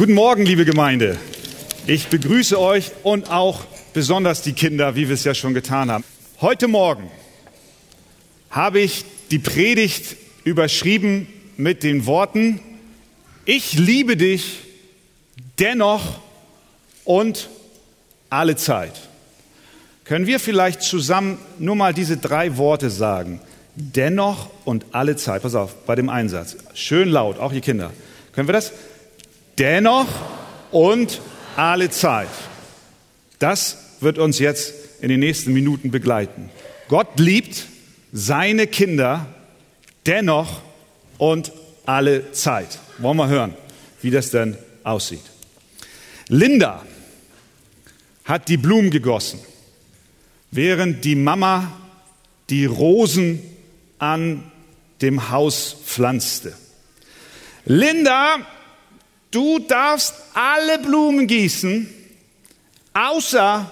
Guten Morgen, liebe Gemeinde. Ich begrüße euch und auch besonders die Kinder, wie wir es ja schon getan haben. Heute Morgen habe ich die Predigt überschrieben mit den Worten, ich liebe dich dennoch und alle Zeit. Können wir vielleicht zusammen nur mal diese drei Worte sagen? Dennoch und alle Zeit. Pass auf, bei dem Einsatz. Schön laut, auch ihr Kinder. Können wir das? Dennoch und alle Zeit. Das wird uns jetzt in den nächsten Minuten begleiten. Gott liebt seine Kinder dennoch und alle Zeit. Wollen wir hören, wie das denn aussieht. Linda hat die Blumen gegossen, während die Mama die Rosen an dem Haus pflanzte. Linda du darfst alle Blumen gießen, außer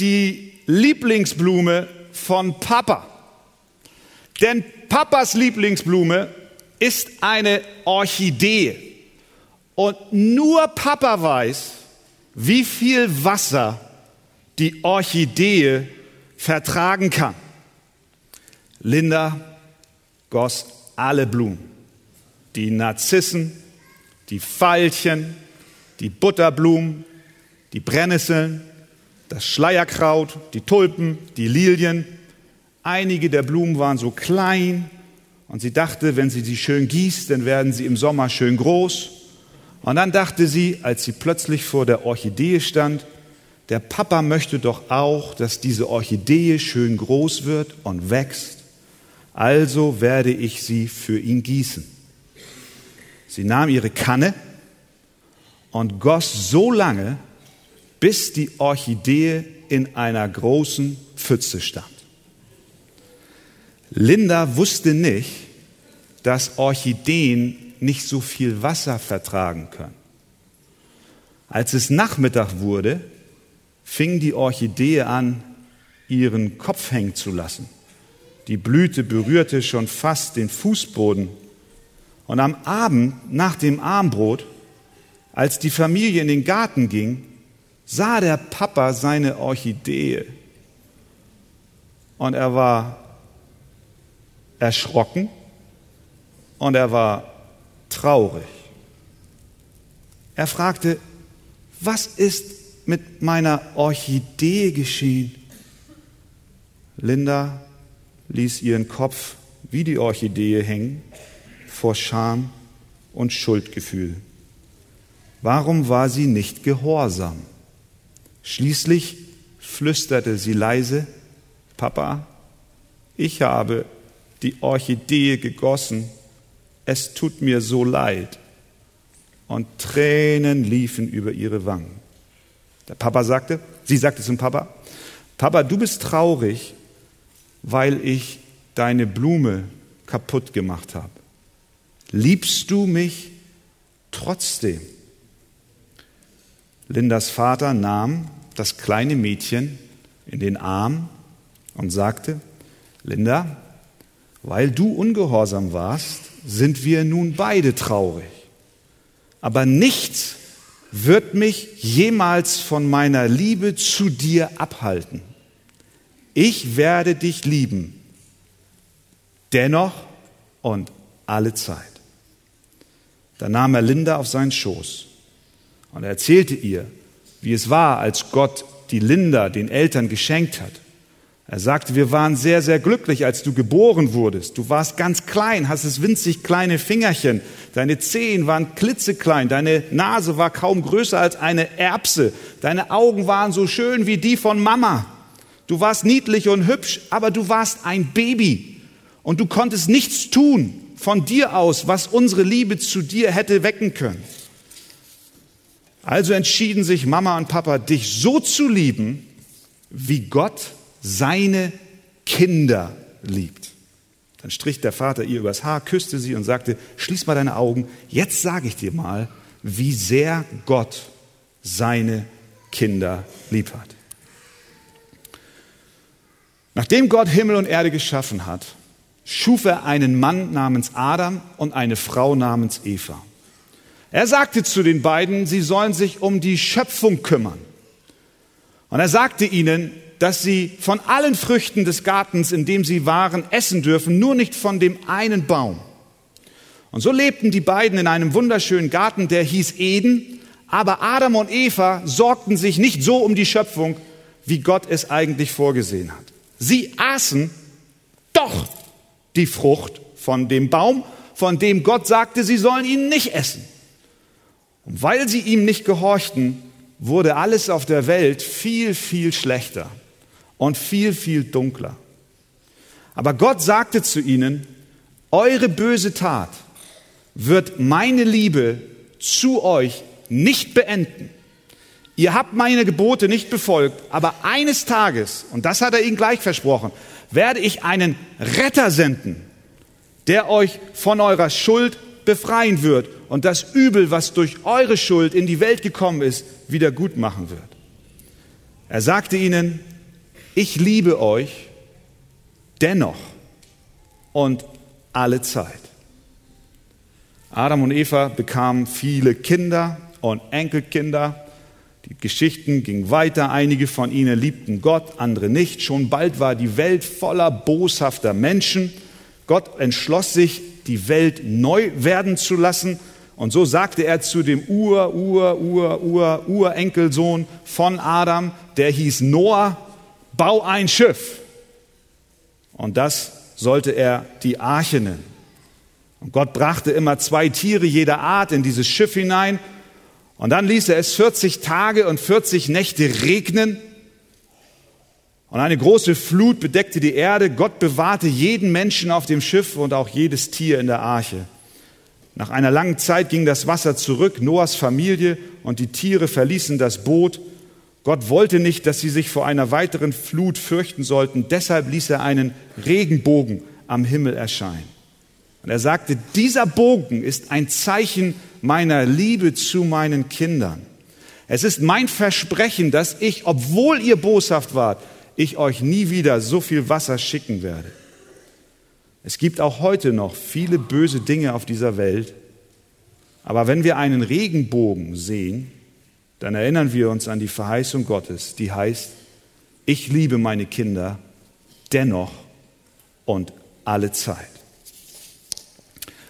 die Lieblingsblume von Papa. Denn Papas Lieblingsblume ist eine Orchidee. Und nur Papa weiß, wie viel Wasser die Orchidee vertragen kann. Linda goss alle Blumen. Die Narzissen, die Veilchen, die Butterblumen, die Brennnesseln, das Schleierkraut, die Tulpen, die Lilien. Einige der Blumen waren so klein und sie dachte, wenn sie sie schön gießt, dann werden sie im Sommer schön groß. Und dann dachte sie, als sie plötzlich vor der Orchidee stand, der Papa möchte doch auch, dass diese Orchidee schön groß wird und wächst. Also werde ich sie für ihn gießen. Sie nahm ihre Kanne und goss so lange, bis die Orchidee in einer großen Pfütze stand. Linda wusste nicht, dass Orchideen nicht so viel Wasser vertragen können. Als es Nachmittag wurde, fing die Orchidee an, ihren Kopf hängen zu lassen. Die Blüte berührte schon fast den Fußboden und am Abend nach dem Armbrot, als die Familie in den Garten ging, sah der Papa seine Orchidee. Und er war erschrocken und er war traurig. Er fragte, was ist mit meiner Orchidee geschehen? Linda ließ ihren Kopf wie die Orchidee hängen vor Scham und Schuldgefühl. Warum war sie nicht gehorsam? Schließlich flüsterte sie leise, Papa, ich habe die Orchidee gegossen, es tut mir so leid. Und Tränen liefen über ihre Wangen. Der Papa sagte, sie sagte zum Papa, Papa, du bist traurig, weil ich deine Blume kaputt gemacht habe. Liebst du mich trotzdem? Lindas Vater nahm das kleine Mädchen in den Arm und sagte, Linda, weil du ungehorsam warst, sind wir nun beide traurig. Aber nichts wird mich jemals von meiner Liebe zu dir abhalten. Ich werde dich lieben, dennoch und alle Zeit. Da nahm er Linda auf seinen Schoß und er erzählte ihr, wie es war, als Gott die Linda den Eltern geschenkt hat. Er sagte, wir waren sehr, sehr glücklich, als du geboren wurdest. Du warst ganz klein, hast es winzig kleine Fingerchen. Deine Zehen waren klitzeklein. Deine Nase war kaum größer als eine Erbse. Deine Augen waren so schön wie die von Mama. Du warst niedlich und hübsch, aber du warst ein Baby. Und du konntest nichts tun von dir aus, was unsere Liebe zu dir hätte wecken können. Also entschieden sich Mama und Papa, dich so zu lieben, wie Gott seine Kinder liebt. Dann strich der Vater ihr übers Haar, küsste sie und sagte, schließ mal deine Augen, jetzt sage ich dir mal, wie sehr Gott seine Kinder lieb hat. Nachdem Gott Himmel und Erde geschaffen hat, schuf er einen Mann namens Adam und eine Frau namens Eva. Er sagte zu den beiden, sie sollen sich um die Schöpfung kümmern. Und er sagte ihnen, dass sie von allen Früchten des Gartens, in dem sie waren, essen dürfen, nur nicht von dem einen Baum. Und so lebten die beiden in einem wunderschönen Garten, der hieß Eden, aber Adam und Eva sorgten sich nicht so um die Schöpfung, wie Gott es eigentlich vorgesehen hat. Sie aßen die Frucht von dem Baum, von dem Gott sagte, sie sollen ihn nicht essen. Und weil sie ihm nicht gehorchten, wurde alles auf der Welt viel, viel schlechter und viel, viel dunkler. Aber Gott sagte zu ihnen, eure böse Tat wird meine Liebe zu euch nicht beenden. Ihr habt meine Gebote nicht befolgt, aber eines Tages, und das hat er ihnen gleich versprochen, werde ich einen Retter senden, der euch von eurer Schuld befreien wird und das Übel, was durch eure Schuld in die Welt gekommen ist, wieder gut machen wird. Er sagte ihnen, ich liebe euch dennoch und alle Zeit. Adam und Eva bekamen viele Kinder und Enkelkinder. Die Geschichten gingen weiter. Einige von ihnen liebten Gott, andere nicht. Schon bald war die Welt voller boshafter Menschen. Gott entschloss sich, die Welt neu werden zu lassen. Und so sagte er zu dem Ur, Ur, Ur, Ur, Urenkelsohn von Adam, der hieß Noah, bau ein Schiff. Und das sollte er die Arche nennen. Und Gott brachte immer zwei Tiere jeder Art in dieses Schiff hinein. Und dann ließ er es 40 Tage und 40 Nächte regnen. Und eine große Flut bedeckte die Erde. Gott bewahrte jeden Menschen auf dem Schiff und auch jedes Tier in der Arche. Nach einer langen Zeit ging das Wasser zurück. Noahs Familie und die Tiere verließen das Boot. Gott wollte nicht, dass sie sich vor einer weiteren Flut fürchten sollten. Deshalb ließ er einen Regenbogen am Himmel erscheinen. Und er sagte, dieser Bogen ist ein Zeichen meiner Liebe zu meinen Kindern. Es ist mein Versprechen, dass ich, obwohl ihr boshaft wart, ich euch nie wieder so viel Wasser schicken werde. Es gibt auch heute noch viele böse Dinge auf dieser Welt, aber wenn wir einen Regenbogen sehen, dann erinnern wir uns an die Verheißung Gottes, die heißt, ich liebe meine Kinder dennoch und alle Zeit.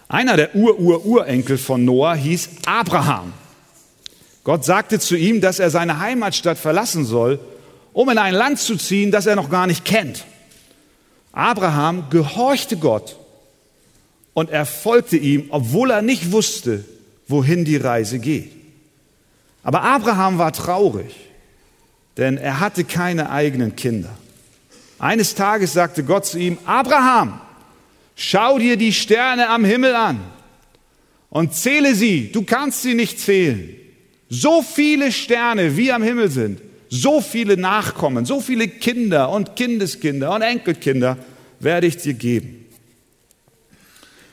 Einer der Ur-Ur-Urenkel von Noah hieß Abraham. Gott sagte zu ihm, dass er seine Heimatstadt verlassen soll, um in ein Land zu ziehen, das er noch gar nicht kennt. Abraham gehorchte Gott und er folgte ihm, obwohl er nicht wusste, wohin die Reise geht. Aber Abraham war traurig, denn er hatte keine eigenen Kinder. Eines Tages sagte Gott zu ihm, Abraham, Schau dir die Sterne am Himmel an und zähle sie. Du kannst sie nicht zählen. So viele Sterne, wie am Himmel sind, so viele Nachkommen, so viele Kinder und Kindeskinder und Enkelkinder werde ich dir geben.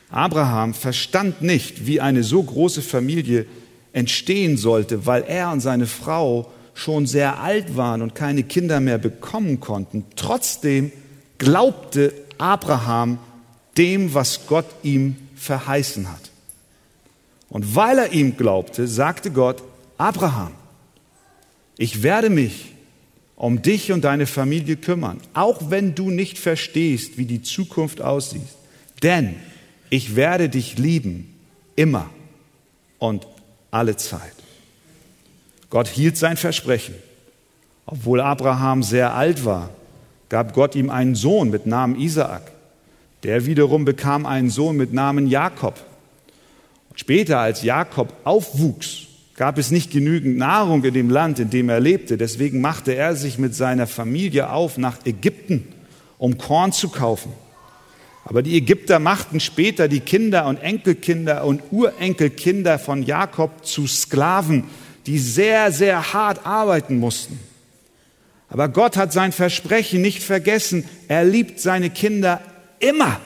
Abraham verstand nicht, wie eine so große Familie entstehen sollte, weil er und seine Frau schon sehr alt waren und keine Kinder mehr bekommen konnten. Trotzdem glaubte Abraham dem, was Gott ihm verheißen hat. Und weil er ihm glaubte, sagte Gott, Abraham, ich werde mich um dich und deine Familie kümmern, auch wenn du nicht verstehst, wie die Zukunft aussieht. Denn ich werde dich lieben, immer und alle Zeit. Gott hielt sein Versprechen. Obwohl Abraham sehr alt war, gab Gott ihm einen Sohn mit Namen Isaak. Der wiederum bekam einen Sohn mit Namen Jakob. Später, als Jakob aufwuchs, gab es nicht genügend Nahrung in dem Land, in dem er lebte. Deswegen machte er sich mit seiner Familie auf nach Ägypten, um Korn zu kaufen. Aber die Ägypter machten später die Kinder und Enkelkinder und Urenkelkinder von Jakob zu Sklaven, die sehr, sehr hart arbeiten mussten. Aber Gott hat sein Versprechen nicht vergessen. Er liebt seine Kinder immer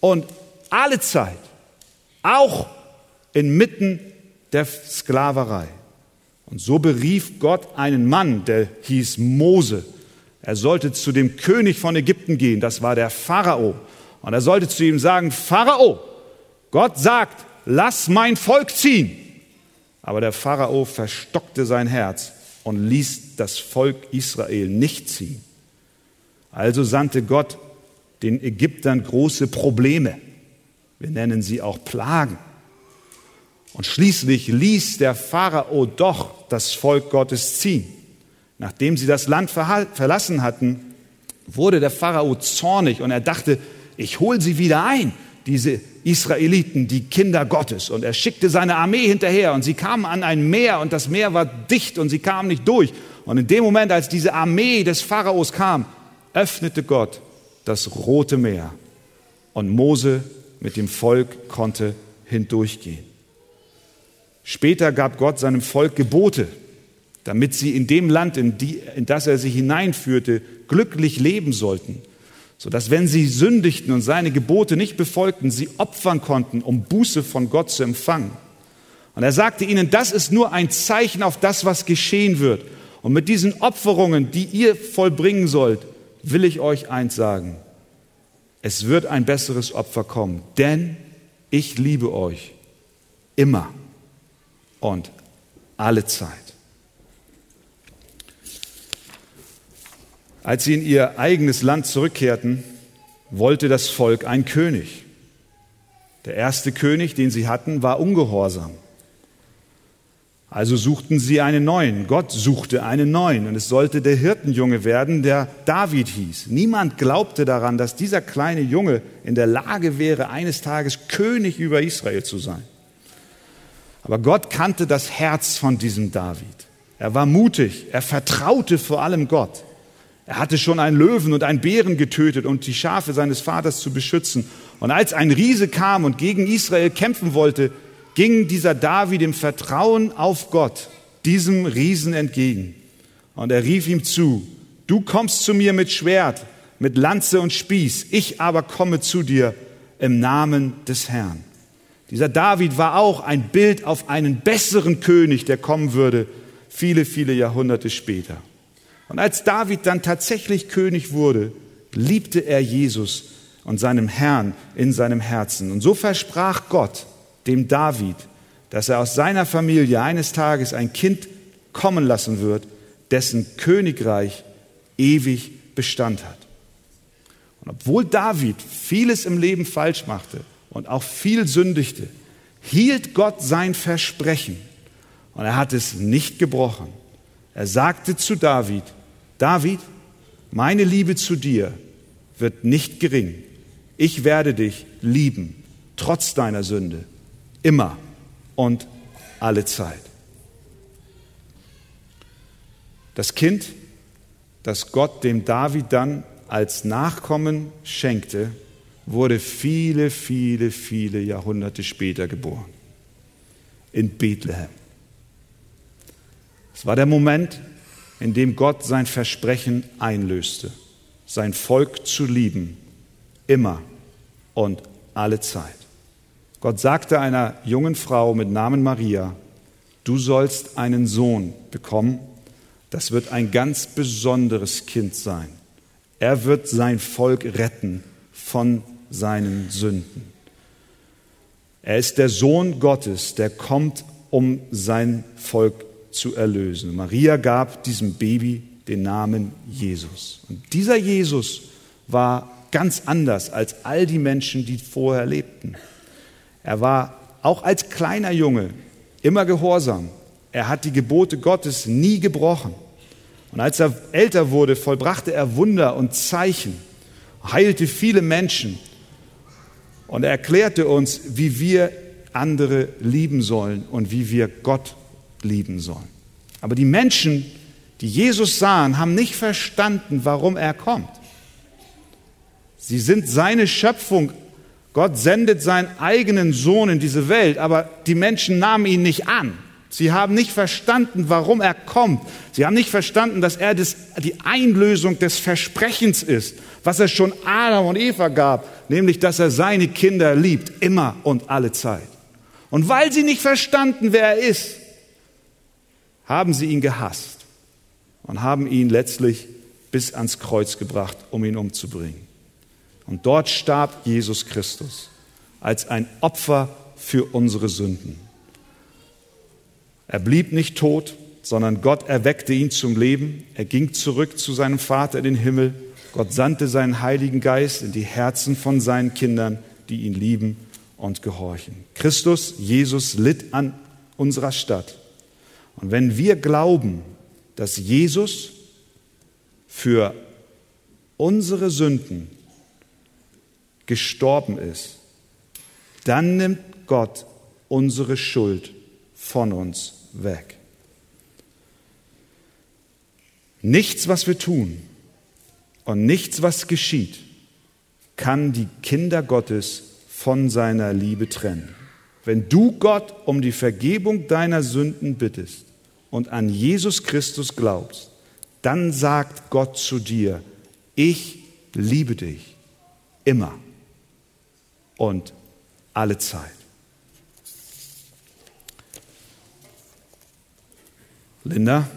und alle Zeit, auch inmitten der Sklaverei. Und so berief Gott einen Mann, der hieß Mose. Er sollte zu dem König von Ägypten gehen, das war der Pharao. Und er sollte zu ihm sagen, Pharao, Gott sagt, lass mein Volk ziehen. Aber der Pharao verstockte sein Herz und ließ das Volk Israel nicht ziehen. Also sandte Gott den Ägyptern große Probleme. Wir nennen sie auch Plagen. Und schließlich ließ der Pharao doch das Volk Gottes ziehen. Nachdem sie das Land verlassen hatten, wurde der Pharao zornig und er dachte, ich hole sie wieder ein, diese Israeliten, die Kinder Gottes. Und er schickte seine Armee hinterher und sie kamen an ein Meer und das Meer war dicht und sie kamen nicht durch. Und in dem Moment, als diese Armee des Pharaos kam, öffnete Gott das Rote Meer und Mose mit dem Volk konnte hindurchgehen. Später gab Gott seinem Volk Gebote, damit sie in dem Land, in, die, in das er sie hineinführte, glücklich leben sollten, sodass wenn sie sündigten und seine Gebote nicht befolgten, sie opfern konnten, um Buße von Gott zu empfangen. Und er sagte ihnen, das ist nur ein Zeichen auf das, was geschehen wird. Und mit diesen Opferungen, die ihr vollbringen sollt, will ich euch eins sagen. Es wird ein besseres Opfer kommen, denn ich liebe euch immer und alle Zeit. Als sie in ihr eigenes Land zurückkehrten, wollte das Volk einen König. Der erste König, den sie hatten, war ungehorsam. Also suchten sie einen neuen. Gott suchte einen neuen. Und es sollte der Hirtenjunge werden, der David hieß. Niemand glaubte daran, dass dieser kleine Junge in der Lage wäre, eines Tages König über Israel zu sein. Aber Gott kannte das Herz von diesem David. Er war mutig, er vertraute vor allem Gott. Er hatte schon einen Löwen und einen Bären getötet, um die Schafe seines Vaters zu beschützen. Und als ein Riese kam und gegen Israel kämpfen wollte, ging dieser David im Vertrauen auf Gott diesem Riesen entgegen. Und er rief ihm zu, du kommst zu mir mit Schwert, mit Lanze und Spieß, ich aber komme zu dir im Namen des Herrn. Dieser David war auch ein Bild auf einen besseren König, der kommen würde, viele, viele Jahrhunderte später. Und als David dann tatsächlich König wurde, liebte er Jesus und seinem Herrn in seinem Herzen. Und so versprach Gott dem David, dass er aus seiner Familie eines Tages ein Kind kommen lassen wird, dessen Königreich ewig Bestand hat. Und obwohl David vieles im Leben falsch machte, und auch viel sündigte, hielt Gott sein Versprechen und er hat es nicht gebrochen. Er sagte zu David, David, meine Liebe zu dir wird nicht gering. Ich werde dich lieben, trotz deiner Sünde, immer und alle Zeit. Das Kind, das Gott dem David dann als Nachkommen schenkte, wurde viele, viele, viele Jahrhunderte später geboren. In Bethlehem. Es war der Moment, in dem Gott sein Versprechen einlöste, sein Volk zu lieben, immer und alle Zeit. Gott sagte einer jungen Frau mit Namen Maria, du sollst einen Sohn bekommen, das wird ein ganz besonderes Kind sein. Er wird sein Volk retten von seinen Sünden. Er ist der Sohn Gottes, der kommt, um sein Volk zu erlösen. Maria gab diesem Baby den Namen Jesus. Und dieser Jesus war ganz anders als all die Menschen, die vorher lebten. Er war auch als kleiner Junge immer gehorsam. Er hat die Gebote Gottes nie gebrochen. Und als er älter wurde, vollbrachte er Wunder und Zeichen, heilte viele Menschen und er erklärte uns, wie wir andere lieben sollen und wie wir Gott lieben sollen. Aber die Menschen, die Jesus sahen, haben nicht verstanden, warum er kommt. Sie sind seine Schöpfung. Gott sendet seinen eigenen Sohn in diese Welt, aber die Menschen nahmen ihn nicht an. Sie haben nicht verstanden, warum er kommt. Sie haben nicht verstanden, dass er das, die Einlösung des Versprechens ist, was er schon Adam und Eva gab, nämlich dass er seine Kinder liebt, immer und alle Zeit. Und weil sie nicht verstanden, wer er ist, haben sie ihn gehasst und haben ihn letztlich bis ans Kreuz gebracht, um ihn umzubringen. Und dort starb Jesus Christus als ein Opfer für unsere Sünden. Er blieb nicht tot, sondern Gott erweckte ihn zum Leben. Er ging zurück zu seinem Vater in den Himmel. Gott sandte seinen Heiligen Geist in die Herzen von seinen Kindern, die ihn lieben und gehorchen. Christus, Jesus, litt an unserer Stadt. Und wenn wir glauben, dass Jesus für unsere Sünden gestorben ist, dann nimmt Gott unsere Schuld von uns weg. Nichts, was wir tun und nichts, was geschieht, kann die Kinder Gottes von seiner Liebe trennen. Wenn du Gott um die Vergebung deiner Sünden bittest und an Jesus Christus glaubst, dann sagt Gott zu dir, ich liebe dich immer und alle Zeit. Linda,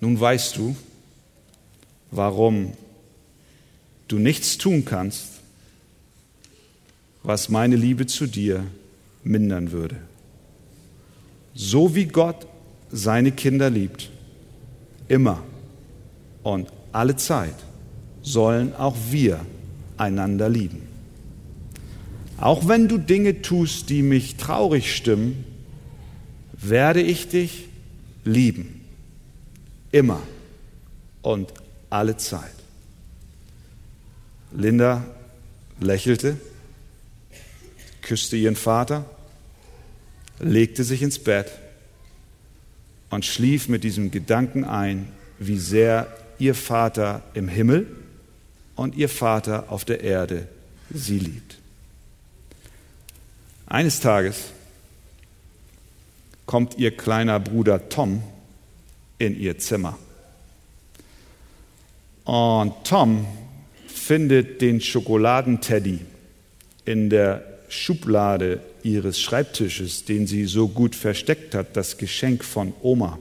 nun weißt du, warum du nichts tun kannst, was meine Liebe zu dir mindern würde. So wie Gott seine Kinder liebt, immer und alle Zeit, sollen auch wir einander lieben. Auch wenn du Dinge tust, die mich traurig stimmen, werde ich dich lieben. Immer und alle Zeit. Linda lächelte, küsste ihren Vater, legte sich ins Bett und schlief mit diesem Gedanken ein, wie sehr ihr Vater im Himmel und ihr Vater auf der Erde sie liebt. Eines Tages kommt ihr kleiner Bruder Tom in ihr Zimmer. Und Tom findet den Schokoladenteddy in der Schublade ihres Schreibtisches, den sie so gut versteckt hat, das Geschenk von Oma.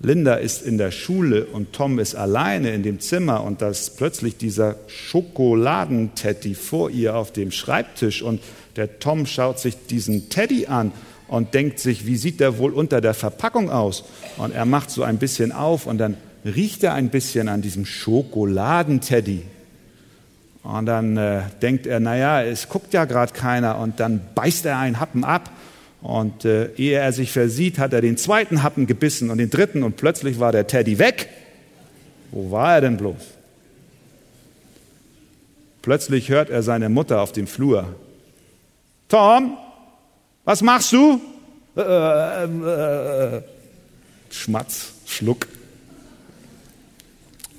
Linda ist in der Schule und Tom ist alleine in dem Zimmer und da ist plötzlich dieser Schokoladenteddy vor ihr auf dem Schreibtisch und der Tom schaut sich diesen Teddy an und denkt sich, wie sieht der wohl unter der Verpackung aus? Und er macht so ein bisschen auf und dann riecht er ein bisschen an diesem Schokoladenteddy. Und dann äh, denkt er, naja, es guckt ja gerade keiner und dann beißt er einen Happen ab. Und äh, ehe er sich versieht, hat er den zweiten Happen gebissen und den dritten und plötzlich war der Teddy weg. Wo war er denn bloß? Plötzlich hört er seine Mutter auf dem Flur. Tom, was machst du? Äh, äh, äh, Schmatz, Schluck.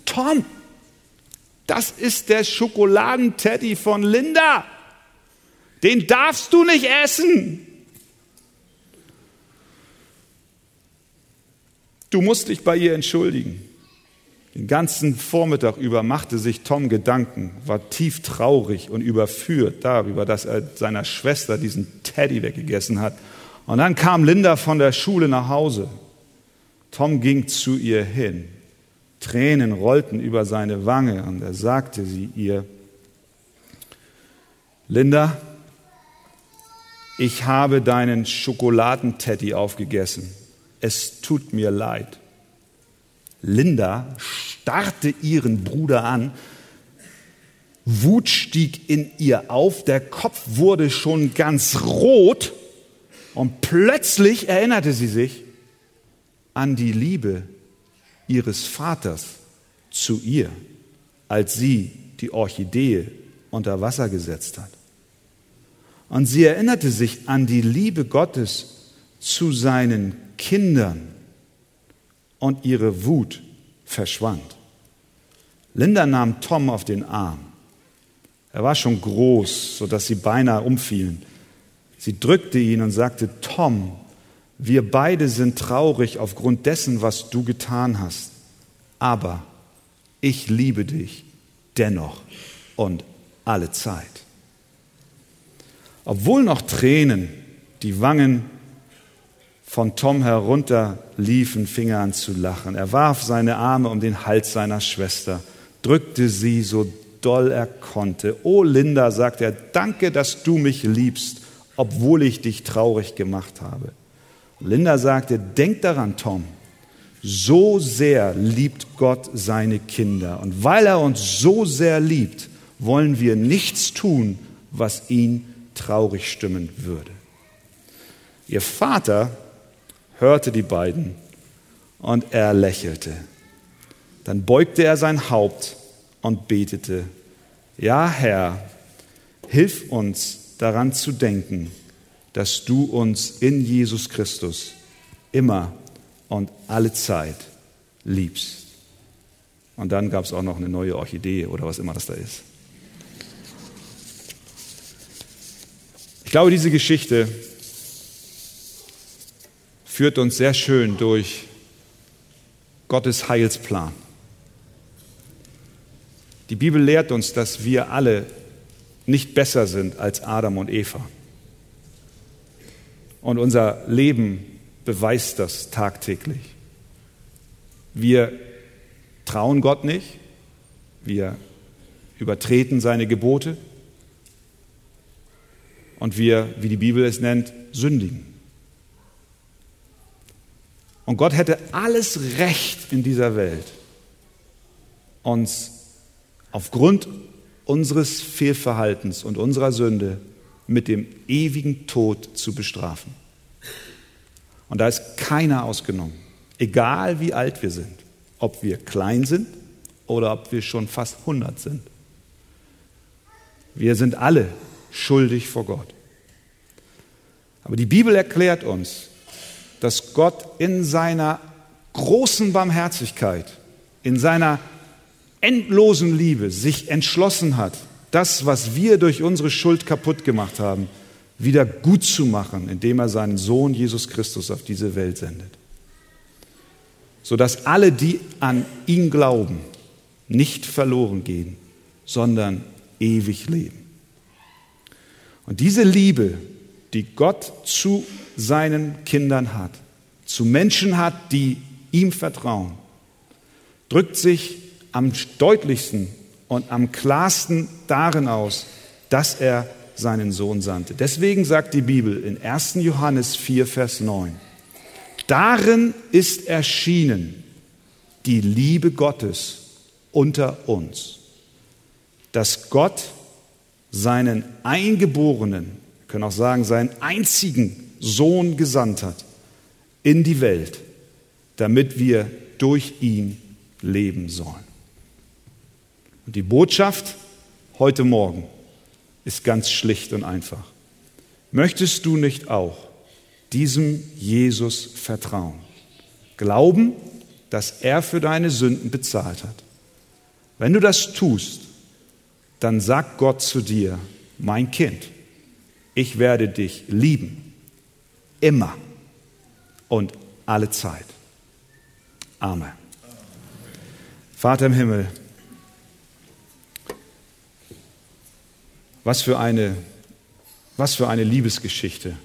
Tom, das ist der Schokoladenteddy von Linda. Den darfst du nicht essen. Du musst dich bei ihr entschuldigen. Den ganzen Vormittag über machte sich Tom Gedanken, war tief traurig und überführt darüber, dass er seiner Schwester diesen Teddy weggegessen hat. Und dann kam Linda von der Schule nach Hause. Tom ging zu ihr hin. Tränen rollten über seine Wange und er sagte sie ihr, Linda, ich habe deinen Schokoladenteddy aufgegessen. Es tut mir leid. Linda starrte ihren Bruder an. Wut stieg in ihr auf, der Kopf wurde schon ganz rot und plötzlich erinnerte sie sich an die Liebe ihres Vaters zu ihr, als sie die Orchidee unter Wasser gesetzt hat. Und sie erinnerte sich an die Liebe Gottes zu seinen Kindern und ihre Wut verschwand. Linda nahm Tom auf den Arm. Er war schon groß, sodass sie beinahe umfielen. Sie drückte ihn und sagte, Tom, wir beide sind traurig aufgrund dessen, was du getan hast. Aber ich liebe dich dennoch und alle Zeit. Obwohl noch Tränen die Wangen von Tom herunterliefen, fing er an zu lachen. Er warf seine Arme um den Hals seiner Schwester, drückte sie so doll er konnte. Oh Linda, sagte er, danke, dass du mich liebst obwohl ich dich traurig gemacht habe. Linda sagte, denk daran, Tom, so sehr liebt Gott seine Kinder. Und weil er uns so sehr liebt, wollen wir nichts tun, was ihn traurig stimmen würde. Ihr Vater hörte die beiden und er lächelte. Dann beugte er sein Haupt und betete, ja Herr, hilf uns daran zu denken, dass du uns in Jesus Christus immer und alle Zeit liebst. Und dann gab es auch noch eine neue Orchidee oder was immer das da ist. Ich glaube, diese Geschichte führt uns sehr schön durch Gottes Heilsplan. Die Bibel lehrt uns, dass wir alle nicht besser sind als Adam und Eva. Und unser Leben beweist das tagtäglich. Wir trauen Gott nicht, wir übertreten seine Gebote und wir, wie die Bibel es nennt, sündigen. Und Gott hätte alles Recht in dieser Welt, uns aufgrund unseres Fehlverhaltens und unserer Sünde mit dem ewigen Tod zu bestrafen. Und da ist keiner ausgenommen, egal wie alt wir sind, ob wir klein sind oder ob wir schon fast 100 sind. Wir sind alle schuldig vor Gott. Aber die Bibel erklärt uns, dass Gott in seiner großen Barmherzigkeit, in seiner endlosen Liebe sich entschlossen hat, das, was wir durch unsere Schuld kaputt gemacht haben, wieder gut zu machen, indem er seinen Sohn Jesus Christus auf diese Welt sendet. Sodass alle, die an ihn glauben, nicht verloren gehen, sondern ewig leben. Und diese Liebe, die Gott zu seinen Kindern hat, zu Menschen hat, die ihm vertrauen, drückt sich am deutlichsten und am klarsten darin aus, dass er seinen Sohn sandte. Deswegen sagt die Bibel in 1. Johannes 4, Vers 9, darin ist erschienen die Liebe Gottes unter uns, dass Gott seinen eingeborenen, wir können auch sagen, seinen einzigen Sohn gesandt hat in die Welt, damit wir durch ihn leben sollen. Und die Botschaft heute Morgen ist ganz schlicht und einfach. Möchtest du nicht auch diesem Jesus vertrauen? Glauben, dass er für deine Sünden bezahlt hat. Wenn du das tust, dann sagt Gott zu dir, mein Kind, ich werde dich lieben, immer und alle Zeit. Amen. Vater im Himmel, Was für eine, was für eine Liebesgeschichte,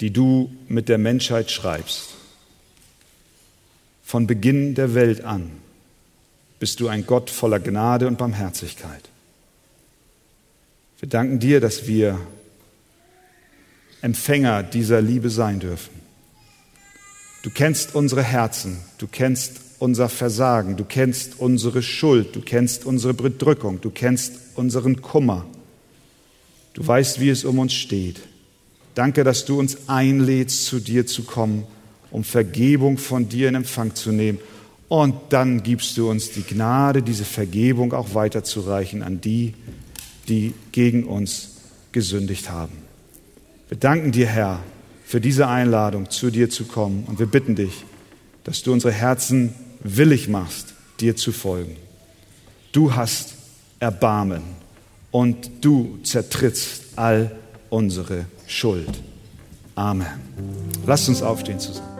die du mit der Menschheit schreibst. Von Beginn der Welt an bist du ein Gott voller Gnade und Barmherzigkeit. Wir danken dir, dass wir Empfänger dieser Liebe sein dürfen. Du kennst unsere Herzen, du kennst unser Versagen, du kennst unsere Schuld, du kennst unsere Bedrückung, du kennst unseren Kummer. Du weißt, wie es um uns steht. Danke, dass du uns einlädst, zu dir zu kommen, um Vergebung von dir in Empfang zu nehmen. Und dann gibst du uns die Gnade, diese Vergebung auch weiterzureichen an die, die gegen uns gesündigt haben. Wir danken dir, Herr, für diese Einladung, zu dir zu kommen. Und wir bitten dich, dass du unsere Herzen willig machst, dir zu folgen. Du hast Erbarmen und du zertrittst all unsere Schuld. Amen. Lasst uns aufstehen zusammen.